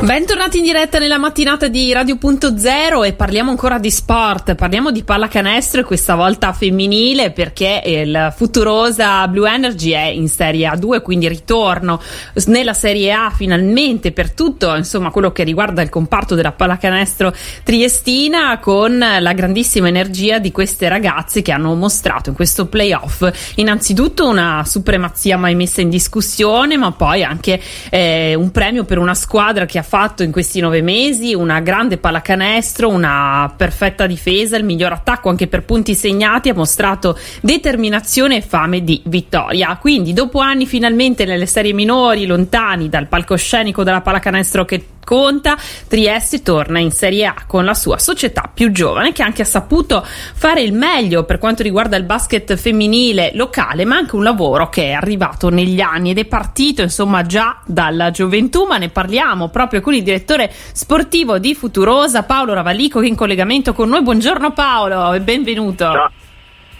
Bentornati in diretta nella mattinata di Radio.0 e parliamo ancora di sport, parliamo di pallacanestro e questa volta femminile perché il Futurosa Blue Energy è in Serie A2, quindi ritorno nella Serie A finalmente per tutto, insomma quello che riguarda il comparto della pallacanestro triestina con la grandissima energia di queste ragazze che hanno mostrato in questo playoff. Innanzitutto una supremazia mai messa in discussione ma poi anche eh, un premio per una squadra che ha fatto in questi nove mesi, una grande pallacanestro, una perfetta difesa, il miglior attacco anche per punti segnati, ha mostrato determinazione e fame di vittoria. Quindi dopo anni finalmente nelle serie minori, lontani dal palcoscenico della pallacanestro che conta, Trieste torna in Serie A con la sua società più giovane che anche ha saputo fare il meglio per quanto riguarda il basket femminile locale, ma anche un lavoro che è arrivato negli anni ed è partito insomma già dalla gioventù, ma ne parliamo proprio con il direttore sportivo di Futurosa, Paolo Ravalico, che è in collegamento con noi. Buongiorno Paolo e benvenuto. Ciao,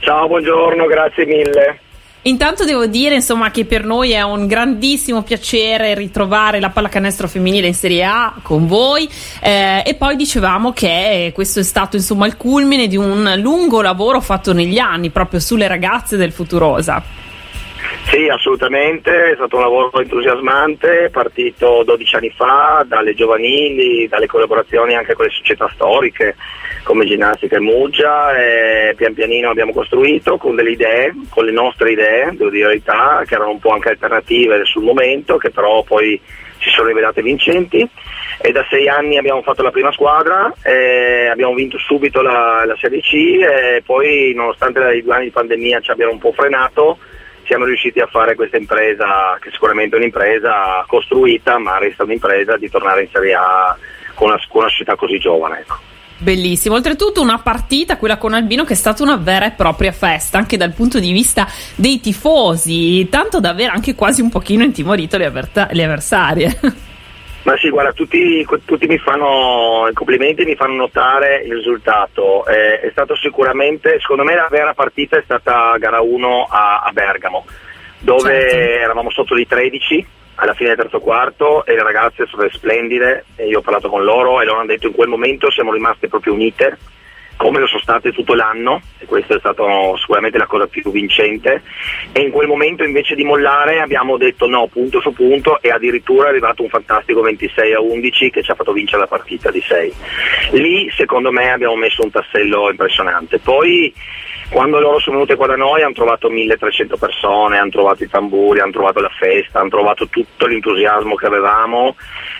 Ciao buongiorno, grazie mille. Intanto devo dire insomma, che per noi è un grandissimo piacere ritrovare la pallacanestro femminile in Serie A con voi eh, e poi dicevamo che questo è stato insomma, il culmine di un lungo lavoro fatto negli anni proprio sulle ragazze del Futurosa. Sì, assolutamente, è stato un lavoro entusiasmante, partito 12 anni fa dalle giovanili, dalle collaborazioni anche con le società storiche come Ginnastica e Muggia e pian pianino abbiamo costruito con delle idee, con le nostre idee, devo dire la verità, che erano un po' anche alternative sul momento, che però poi si sono rivelate vincenti e da sei anni abbiamo fatto la prima squadra, abbiamo vinto subito la, la Serie C e poi nonostante i due anni di pandemia ci abbiano un po' frenato siamo riusciti a fare questa impresa, che sicuramente è un'impresa costruita, ma resta un'impresa di tornare in Serie A con una, con una società così giovane. Ecco. Bellissimo, oltretutto una partita, quella con Albino, che è stata una vera e propria festa, anche dal punto di vista dei tifosi, tanto da aver anche quasi un pochino intimorito le, avverta- le avversarie. Ma sì, guarda, tutti, tutti, mi fanno i complimenti, mi fanno notare il risultato. Eh, è stato sicuramente, secondo me la vera partita è stata gara 1 a, a Bergamo, dove certo. eravamo sotto di 13 alla fine del terzo quarto e le ragazze sono splendide e io ho parlato con loro e loro hanno detto in quel momento siamo rimaste proprio unite come lo sono state tutto l'anno e questa è stata sicuramente la cosa più vincente. E in quel momento invece di mollare abbiamo detto no punto su punto e addirittura è arrivato un fantastico 26 a 11 che ci ha fatto vincere la partita di 6 lì secondo me abbiamo messo un tassello impressionante. Poi quando loro sono venute qua da noi hanno trovato 1300 persone, hanno trovato i tamburi, hanno trovato la festa, hanno trovato tutto l'entusiasmo che avevamo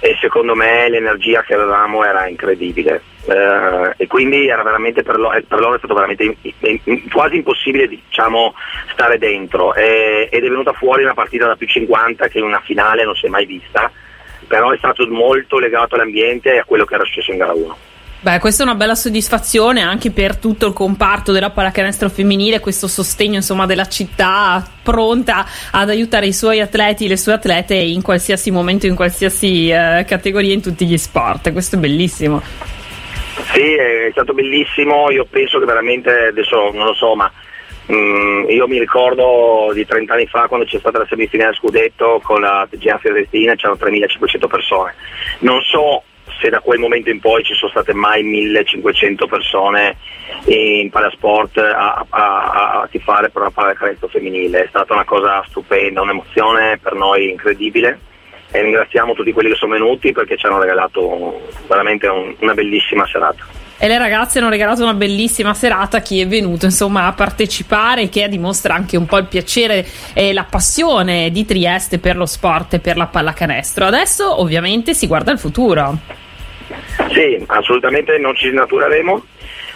e secondo me l'energia che avevamo era incredibile. Eh, e quindi per, loro, eh, per, loro, è stato veramente in, in, quasi impossibile diciamo, stare dentro e, ed è venuta fuori una partita da più 50 che in una finale non si è mai vista, però è stato molto legato all'ambiente e a quello che era successo in gara 1. Beh, questa è una bella soddisfazione anche per tutto il comparto della pallacanestro femminile, questo sostegno insomma, della città pronta ad aiutare i suoi atleti le sue atlete in qualsiasi momento, in qualsiasi eh, categoria, in tutti gli sport. Questo è bellissimo. Sì, è stato bellissimo, io penso che veramente, adesso non lo so, ma mm, io mi ricordo di 30 anni fa quando c'è stata la semifinale scudetto con la Tigina Fiorentina, c'erano 3.500 persone. Non so se da quel momento in poi ci sono state mai 1500 persone in palasport a, a, a tifare per una pallacanestro femminile, è stata una cosa stupenda, un'emozione per noi incredibile e ringraziamo tutti quelli che sono venuti perché ci hanno regalato veramente un, una bellissima serata. E le ragazze hanno regalato una bellissima serata a chi è venuto insomma, a partecipare, che dimostra anche un po' il piacere e la passione di Trieste per lo sport e per la pallacanestro. Adesso ovviamente si guarda al futuro. Sì, assolutamente non ci snatureremo.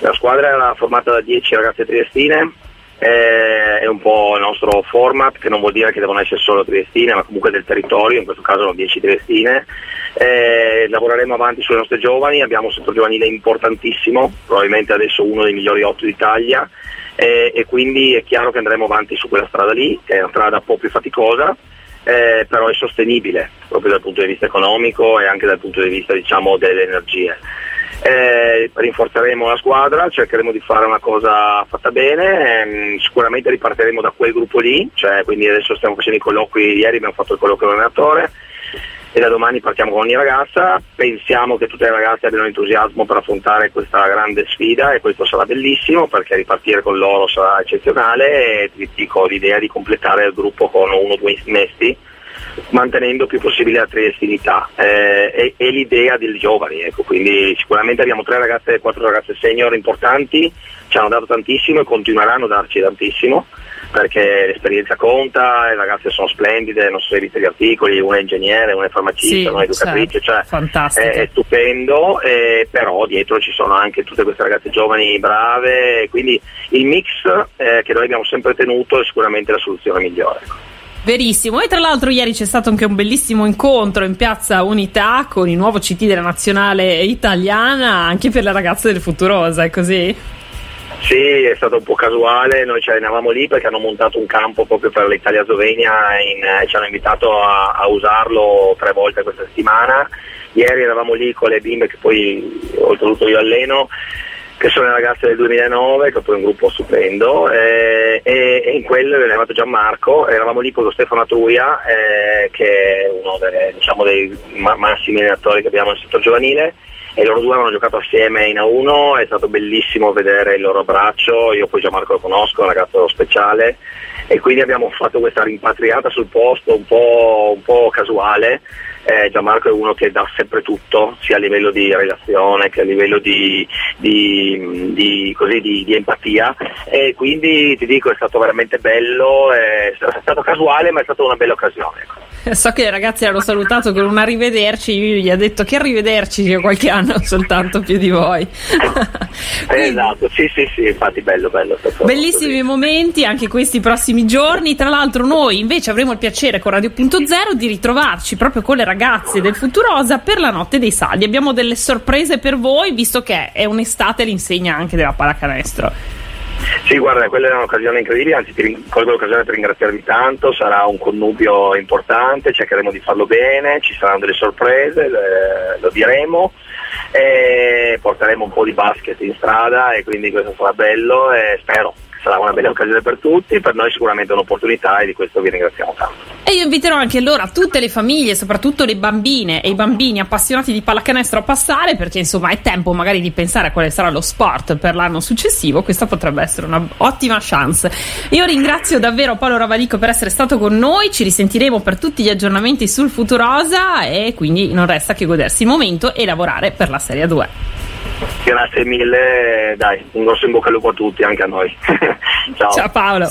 La squadra era formata da 10 ragazze triestine, eh, è un po' il nostro format, che non vuol dire che devono essere solo triestine, ma comunque del territorio, in questo caso sono 10 triestine. Eh, lavoreremo avanti sulle nostre giovani, abbiamo un centro giovanile importantissimo, probabilmente adesso uno dei migliori 8 d'Italia. Eh, e quindi è chiaro che andremo avanti su quella strada lì, che è una strada un po' più faticosa, eh, però è sostenibile proprio dal punto di vista economico e anche dal punto di vista diciamo, delle energie. Eh, rinforzeremo la squadra, cercheremo di fare una cosa fatta bene, ehm, sicuramente ripartiremo da quel gruppo lì, cioè, quindi adesso stiamo facendo i colloqui, ieri abbiamo fatto il colloquio con l'allenatore e da domani partiamo con ogni ragazza, pensiamo che tutte le ragazze abbiano entusiasmo per affrontare questa grande sfida e questo sarà bellissimo perché ripartire con loro sarà eccezionale e ti dico l'idea di completare il gruppo con uno o due innesti mantenendo più possibile la triestinità eh, e, e, l'idea dei giovani. Ecco. Quindi sicuramente abbiamo tre ragazze e quattro ragazze senior importanti, ci hanno dato tantissimo e continueranno a darci tantissimo perché l'esperienza conta, le ragazze sono splendide, non so se hai visto gli articoli, una è ingegnere, una è farmacista, sì, una è educatrice, certo. cioè è, è, stupendo, eh, però dietro ci sono anche tutte queste ragazze giovani brave, quindi il mix eh, che noi abbiamo sempre tenuto è sicuramente la soluzione migliore. Verissimo, e tra l'altro ieri c'è stato anche un bellissimo incontro in piazza Unità con il nuovo CT della nazionale italiana anche per le ragazze del Futurosa, è così? Sì, è stato un po' casuale, noi ci allenavamo lì perché hanno montato un campo proprio per l'Italia Slovenia e ci hanno invitato a, a, usarlo tre volte questa settimana. Ieri eravamo lì con le bimbe che poi oltretutto io alleno che sono le ragazze del 2009, che è poi un gruppo stupendo, eh, e, e, in quello è arrivato Gianmarco, eravamo lì con lo Stefano Atruia, eh, che è uno delle, diciamo, dei ma- massimi allenatori che abbiamo nel settore giovanile, e loro due hanno giocato assieme in A1, è stato bellissimo vedere il loro abbraccio, io poi Gianmarco lo conosco, è un ragazzo speciale, e quindi abbiamo fatto questa rimpatriata sul posto un po', un po casuale eh, Gianmarco è uno che dà sempre tutto, sia a livello di relazione che a livello di, di, di, così, di empatia e quindi ti dico è stato veramente bello, è, è stato casuale ma è stata una bella occasione. Ecco. So che i ragazzi hanno salutato con un arrivederci, io gli ho detto che arrivederci che qualche anno soltanto più di voi. Quindi, esatto, sì sì sì, infatti bello bello. Bellissimi così. momenti anche questi prossimi giorni, tra l'altro noi invece avremo il piacere con Radio.0 di ritrovarci proprio con le ragazze del Futurosa per la notte dei saldi. Abbiamo delle sorprese per voi visto che è un'estate l'insegna anche della pallacanestro. Sì, guarda, quella è un'occasione incredibile, anzi ti colgo l'occasione per ringraziarvi tanto, sarà un connubio importante, cercheremo di farlo bene, ci saranno delle sorprese, lo diremo, e porteremo un po' di basket in strada e quindi questo sarà bello e spero sarà una bella occasione per tutti, per noi sicuramente un'opportunità e di questo vi ringraziamo tanto. E io inviterò anche allora tutte le famiglie, soprattutto le bambine e i bambini appassionati di pallacanestro a passare perché insomma è tempo magari di pensare a quale sarà lo sport per l'anno successivo, questa potrebbe essere un'ottima chance. Io ringrazio davvero Paolo Ravalico per essere stato con noi, ci risentiremo per tutti gli aggiornamenti sul Futurosa e quindi non resta che godersi il momento e lavorare per la Serie 2. Grazie mille, dai, un grosso in bocca al lupo a tutti, anche a noi. Ciao. Ciao Paolo.